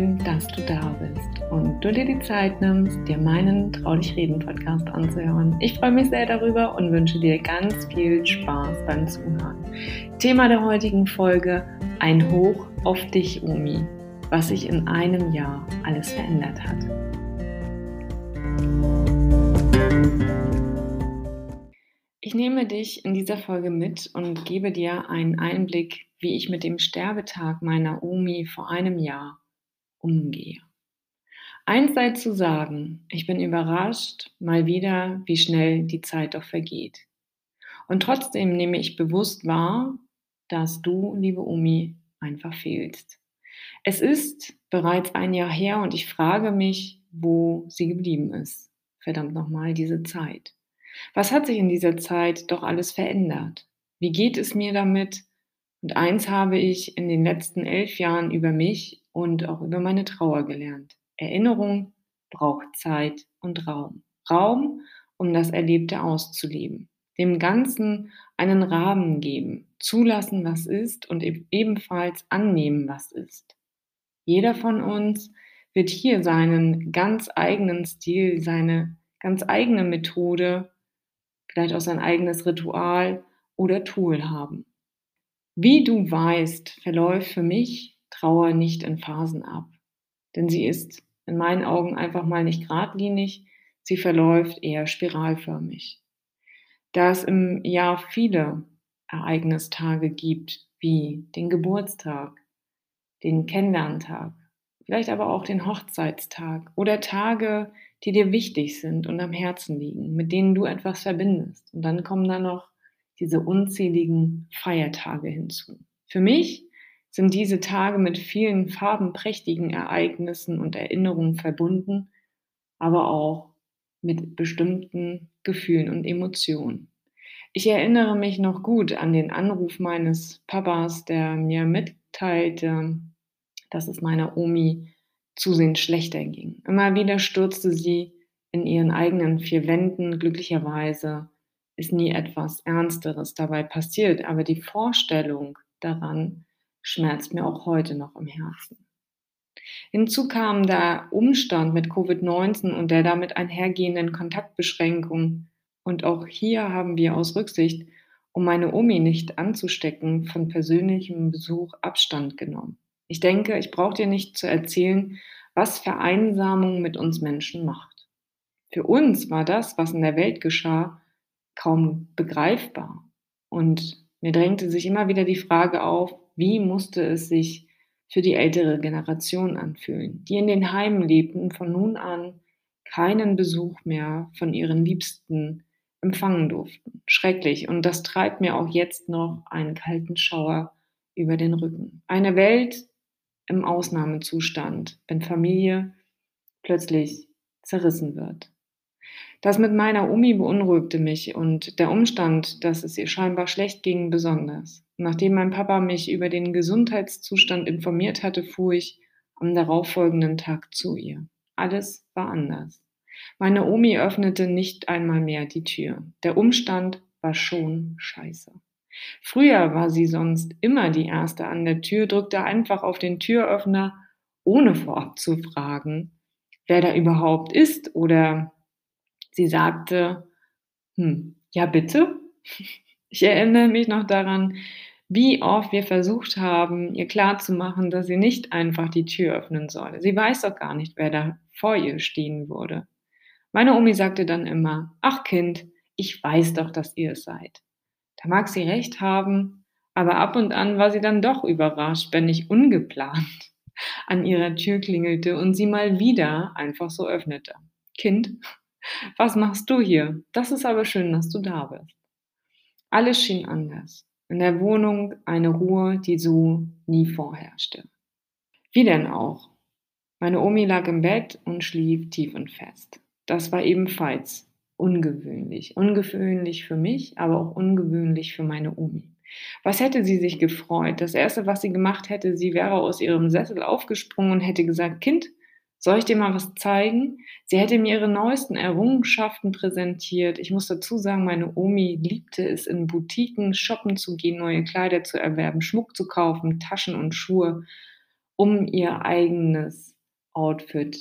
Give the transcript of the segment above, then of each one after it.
schön, dass du da bist und du dir die Zeit nimmst, dir meinen Traulich Reden Podcast anzuhören. Ich freue mich sehr darüber und wünsche dir ganz viel Spaß beim Zuhören. Thema der heutigen Folge: Ein Hoch auf dich, Omi, was sich in einem Jahr alles verändert hat. Ich nehme dich in dieser Folge mit und gebe dir einen Einblick, wie ich mit dem Sterbetag meiner Omi vor einem Jahr umgehe. Eins sei zu sagen, ich bin überrascht mal wieder, wie schnell die Zeit doch vergeht. Und trotzdem nehme ich bewusst wahr, dass du, liebe Omi, einfach fehlst. Es ist bereits ein Jahr her und ich frage mich, wo sie geblieben ist. Verdammt nochmal diese Zeit. Was hat sich in dieser Zeit doch alles verändert? Wie geht es mir damit? Und eins habe ich in den letzten elf Jahren über mich und auch über meine Trauer gelernt. Erinnerung braucht Zeit und Raum. Raum, um das Erlebte auszuleben. Dem Ganzen einen Rahmen geben, zulassen, was ist und e-, ebenfalls annehmen, was ist. Jeder von uns wird hier seinen ganz eigenen Stil, seine ganz eigene Methode vielleicht auch sein eigenes Ritual oder Tool haben. Wie du weißt, verläuft für mich Trauer nicht in Phasen ab, denn sie ist in meinen Augen einfach mal nicht geradlinig, sie verläuft eher spiralförmig. Da es im Jahr viele Ereignistage gibt, wie den Geburtstag, den Kennenlerntag, vielleicht aber auch den Hochzeitstag oder Tage, die dir wichtig sind und am Herzen liegen, mit denen du etwas verbindest. Und dann kommen da noch diese unzähligen Feiertage hinzu. Für mich sind diese Tage mit vielen farbenprächtigen Ereignissen und Erinnerungen verbunden, aber auch mit bestimmten Gefühlen und Emotionen. Ich erinnere mich noch gut an den Anruf meines Papas, der mir mitteilte, dass es meiner Omi zusehends schlechter ging. Immer wieder stürzte sie in ihren eigenen vier Wänden. Glücklicherweise ist nie etwas Ernsteres dabei passiert, aber die Vorstellung daran schmerzt mir auch heute noch im Herzen. Hinzu kam der Umstand mit Covid-19 und der damit einhergehenden Kontaktbeschränkungen. Und auch hier haben wir aus Rücksicht, um meine Omi nicht anzustecken, von persönlichem Besuch Abstand genommen. Ich denke, ich brauche dir nicht zu erzählen, was Vereinsamung mit uns Menschen macht. Für uns war das, was in der Welt geschah, kaum begreifbar. Und mir drängte sich immer wieder die Frage auf, wie musste es sich für die ältere Generation anfühlen, die in den Heimen lebten von nun an keinen Besuch mehr von ihren Liebsten empfangen durften. Schrecklich. Und das treibt mir auch jetzt noch einen kalten Schauer über den Rücken. Eine Welt, im Ausnahmezustand, wenn Familie plötzlich zerrissen wird. Das mit meiner Omi beunruhigte mich und der Umstand, dass es ihr scheinbar schlecht ging, besonders. Nachdem mein Papa mich über den Gesundheitszustand informiert hatte, fuhr ich am darauffolgenden Tag zu ihr. Alles war anders. Meine Omi öffnete nicht einmal mehr die Tür. Der Umstand war schon scheiße. Früher war sie sonst immer die Erste an der Tür, drückte einfach auf den Türöffner, ohne vorab zu fragen, wer da überhaupt ist. Oder sie sagte, hm, ja bitte. Ich erinnere mich noch daran, wie oft wir versucht haben, ihr klarzumachen, dass sie nicht einfach die Tür öffnen solle. Sie weiß doch gar nicht, wer da vor ihr stehen würde. Meine Omi sagte dann immer, ach Kind, ich weiß doch, dass ihr es seid. Da mag sie recht haben, aber ab und an war sie dann doch überrascht, wenn ich ungeplant an ihrer Tür klingelte und sie mal wieder einfach so öffnete. Kind, was machst du hier? Das ist aber schön, dass du da bist. Alles schien anders. In der Wohnung eine Ruhe, die so nie vorherrschte. Wie denn auch? Meine Omi lag im Bett und schlief tief und fest. Das war ebenfalls ungewöhnlich. Ungewöhnlich für mich, aber auch ungewöhnlich für meine Omi. Was hätte sie sich gefreut? Das Erste, was sie gemacht hätte, sie wäre aus ihrem Sessel aufgesprungen und hätte gesagt, Kind, soll ich dir mal was zeigen? Sie hätte mir ihre neuesten Errungenschaften präsentiert. Ich muss dazu sagen, meine Omi liebte es, in Boutiquen shoppen zu gehen, neue Kleider zu erwerben, Schmuck zu kaufen, Taschen und Schuhe. um ihr eigenes Outfit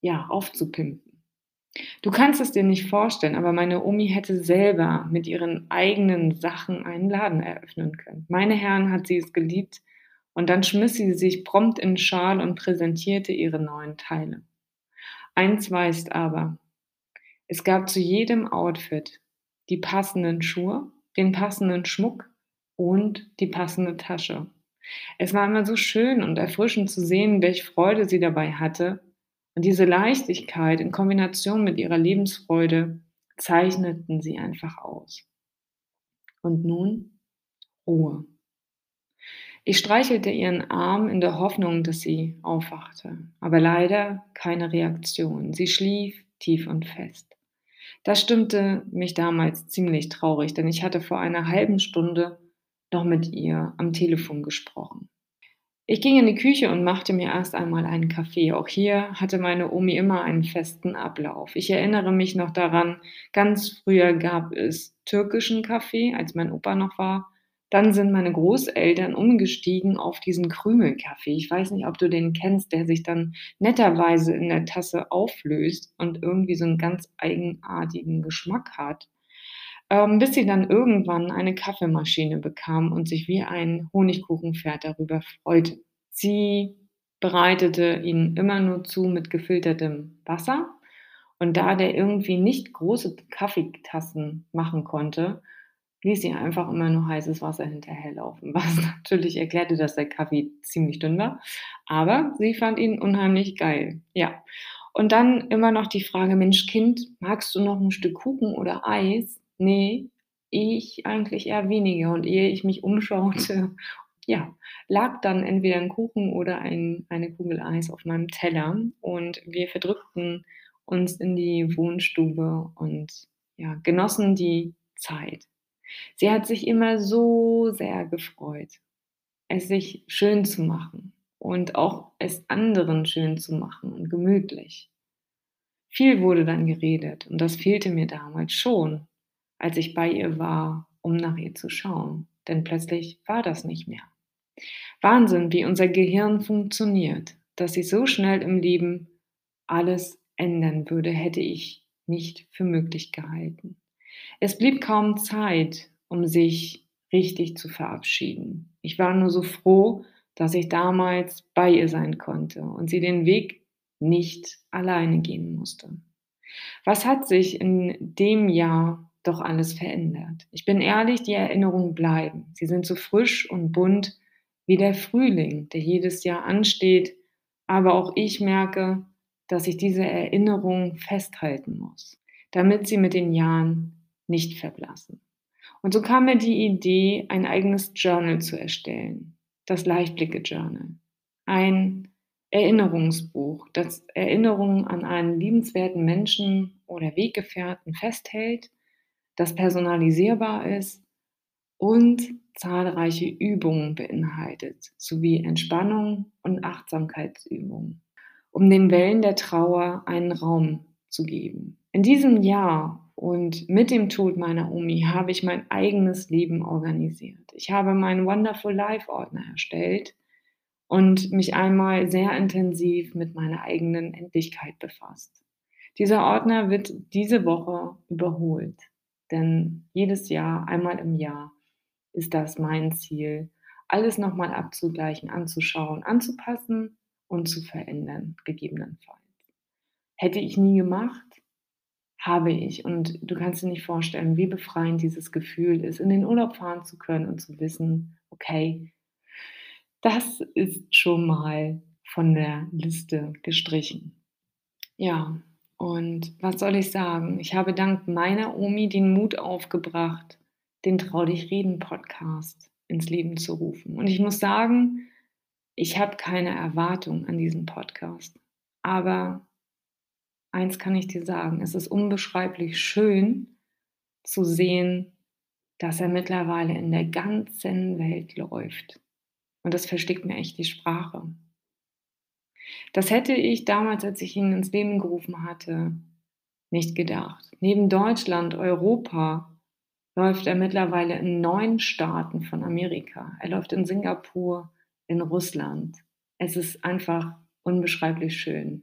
ja, aufzupimpen. Du kannst es dir nicht vorstellen, aber meine Omi hätte selber mit ihren eigenen Sachen einen Laden eröffnen können. Meine Herren hat sie es geliebt und dann schmiss sie sich prompt in den Schal und präsentierte ihre neuen Teile. Eins weißt aber, es gab zu jedem Outfit die passenden Schuhe, den passenden Schmuck und die passende Tasche. Es war immer so schön und erfrischend zu sehen, welche Freude sie dabei hatte. Und diese Leichtigkeit in Kombination mit ihrer Lebensfreude zeichneten sie einfach aus. Und nun Ruhe. Ich streichelte ihren Arm in der Hoffnung, dass sie aufwachte, aber leider keine Reaktion. Sie schlief tief und fest. Das stimmte mich damals ziemlich traurig, denn ich hatte vor einer halben Stunde noch mit ihr am Telefon gesprochen. Ich ging in die Küche und machte mir erst einmal einen Kaffee. Auch hier hatte meine Omi immer einen festen Ablauf. Ich erinnere mich noch daran, ganz früher gab es türkischen Kaffee, als mein Opa noch war. Dann sind meine Großeltern umgestiegen auf diesen Krümelkaffee. Ich weiß nicht, ob du den kennst, der sich dann netterweise in der Tasse auflöst und irgendwie so einen ganz eigenartigen Geschmack hat ähm, bis sie dann irgendwann eine Kaffeemaschine bekam und sich wie ein Honigkuchenpferd darüber freute. Sie bereitete ihn immer nur zu mit gefiltertem Wasser und da der irgendwie nicht große Kaffeetassen machen konnte, ließ sie einfach immer nur heißes Wasser hinterherlaufen, was natürlich erklärte, dass der Kaffee ziemlich dünn war, aber sie fand ihn unheimlich geil. Ja. Und dann immer noch die Frage, Mensch Kind, magst du noch ein Stück Kuchen oder Eis? Ne, ich eigentlich eher weniger und ehe ich mich umschaute, ja, lag dann entweder 'n Kuchen oder ein eine Kugel Eis auf meinem Teller und wir verdrückten uns in die Wohnstube und, ja, genossen die Zeit. Sie hat sich immer so sehr gefreut, es sich schön zu machen und auch es anderen schön zu machen und gemütlich. Viel wurde dann geredet und das fehlte mir damals schon als ich bei ihr war, um nach ihr zu schauen. Denn plötzlich war das nicht mehr. Wahnsinn, wie unser Gehirn funktioniert, dass sich so schnell im Leben alles ändern würde, hätte ich nicht für möglich gehalten. Es blieb kaum Zeit, um sich richtig zu verabschieden. Ich war nur so froh, dass ich damals bei ihr sein konnte und sie den Weg nicht alleine gehen musste. Was hat sich in dem Jahr doch alles verändert. Ich bin ehrlich, die Erinnerungen bleiben. Sie sind so frisch und bunt wie der Frühling, der jedes Jahr ansteht. Aber auch ich merke, dass ich diese Erinnerungen festhalten muss, damit sie mit den Jahren nicht verblassen. Und so kam mir die Idee, ein eigenes Journal zu erstellen, das Leichtblicke Journal. Ein Erinnerungsbuch, das Erinnerungen an einen liebenswerten Menschen oder Weggefährten festhält das personalisierbar ist und zahlreiche Übungen beinhaltet, sowie Entspannung und Achtsamkeitsübungen, um den Wellen der Trauer einen Raum zu geben. In diesem Jahr und mit dem Tod meiner Omi habe ich mein eigenes Leben organisiert. Ich habe meinen Wonderful Life Ordner erstellt und mich einmal sehr intensiv mit meiner eigenen Endlichkeit befasst. Dieser Ordner wird diese Woche überholt. Denn jedes Jahr, einmal im Jahr, ist das mein Ziel, alles nochmal abzugleichen, anzuschauen, anzupassen und zu verändern, gegebenenfalls. Hätte ich nie gemacht, habe ich. Und du kannst dir nicht vorstellen, wie befreiend dieses Gefühl ist, in den Urlaub fahren zu können und zu wissen, okay, das ist schon mal von der Liste gestrichen. Ja, und was soll ich sagen? Ich habe dank meiner Omi den Mut aufgebracht, den Trau dich reden Podcast ins Leben zu rufen. Und ich muss sagen, ich habe keine Erwartung an diesen Podcast. Aber eins kann ich dir sagen, es ist unbeschreiblich schön zu sehen, dass er mittlerweile in der ganzen Welt läuft. Und das versteckt mir echt die Sprache. Das hätte ich damals, als ich ihn ins Leben gerufen hatte, nicht gedacht. Neben Deutschland, Europa läuft er mittlerweile in neun Staaten von Amerika. Er läuft in Singapur, in Russland, es ist einfach unbeschreiblich schön.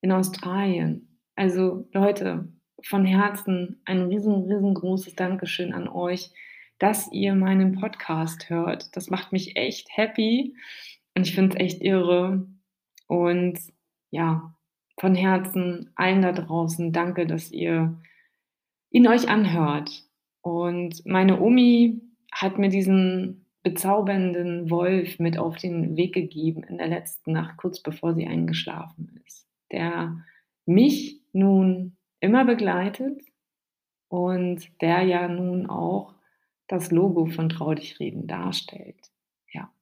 In Australien. Also Leute, von Herzen ein riesen, riesengroßes Dankeschön an euch, dass ihr meinen Podcast hört. Das macht mich echt happy und ich finde es echt irre. Und ja, von Herzen allen da draußen danke, dass ihr ihn euch anhört. Und meine Omi hat mir diesen bezaubernden Wolf mit auf den Weg gegeben in der letzten Nacht, kurz bevor sie eingeschlafen ist, der mich nun immer begleitet und der ja nun auch das Logo von Trau dich reden darstellt. Ja.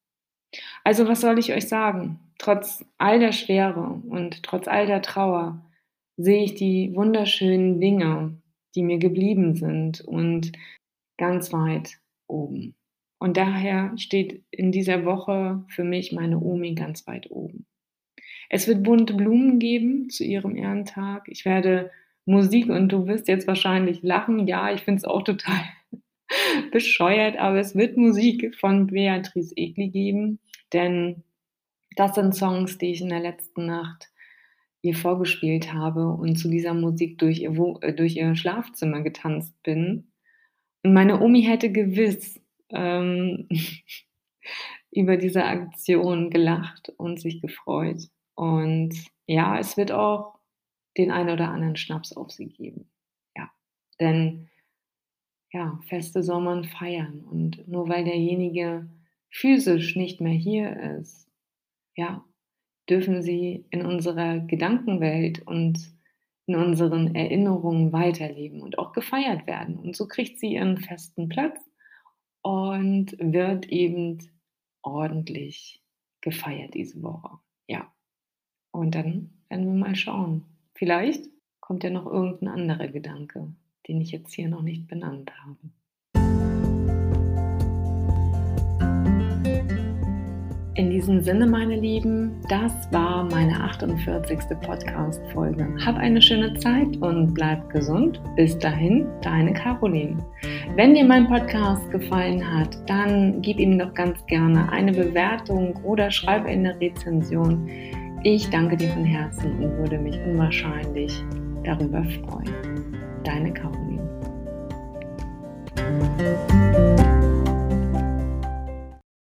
Also was soll ich euch sagen? Trotz all der Schwere und trotz all der Trauer sehe ich die wunderschönen Dinge, die mir geblieben sind und ganz weit oben. Und daher steht in dieser Woche für mich meine Omi ganz weit oben. Es wird bunte Blumen geben zu ihrem Ehrentag. Ich werde Musik und du wirst jetzt wahrscheinlich lachen. Ja, ich finde es auch total bescheuert, aber es wird Musik von Beatrice Egli geben, denn das sind Songs, die ich in der letzten Nacht ihr vorgespielt habe und zu dieser Musik durch ihr, äh, durch ihr Schlafzimmer getanzt bin. Und meine Omi hätte gewiss ähm, über diese Aktion gelacht und sich gefreut. Und ja, es wird auch den einen oder anderen Schnaps auf sie geben. Ja, denn ja, Feste soll man feiern. Und nur weil derjenige physisch nicht mehr hier ist, ja, dürfen sie in unserer Gedankenwelt und in unseren Erinnerungen weiterleben und auch gefeiert werden. Und so kriegt sie ihren festen Platz und wird eben ordentlich gefeiert diese Woche. Ja. Und dann werden wir mal schauen. Vielleicht kommt ja noch irgendein anderer Gedanke, den ich jetzt hier noch nicht benannt habe. In diesem Sinne, meine Lieben, das war meine 48. Podcast-Folge. Hab eine schöne Zeit und bleib gesund. Bis dahin, deine Caroline. Wenn dir mein Podcast gefallen hat, dann gib ihm doch ganz gerne eine Bewertung oder schreib eine Rezension. Ich danke dir von Herzen und würde mich unwahrscheinlich darüber freuen. Deine Caroline.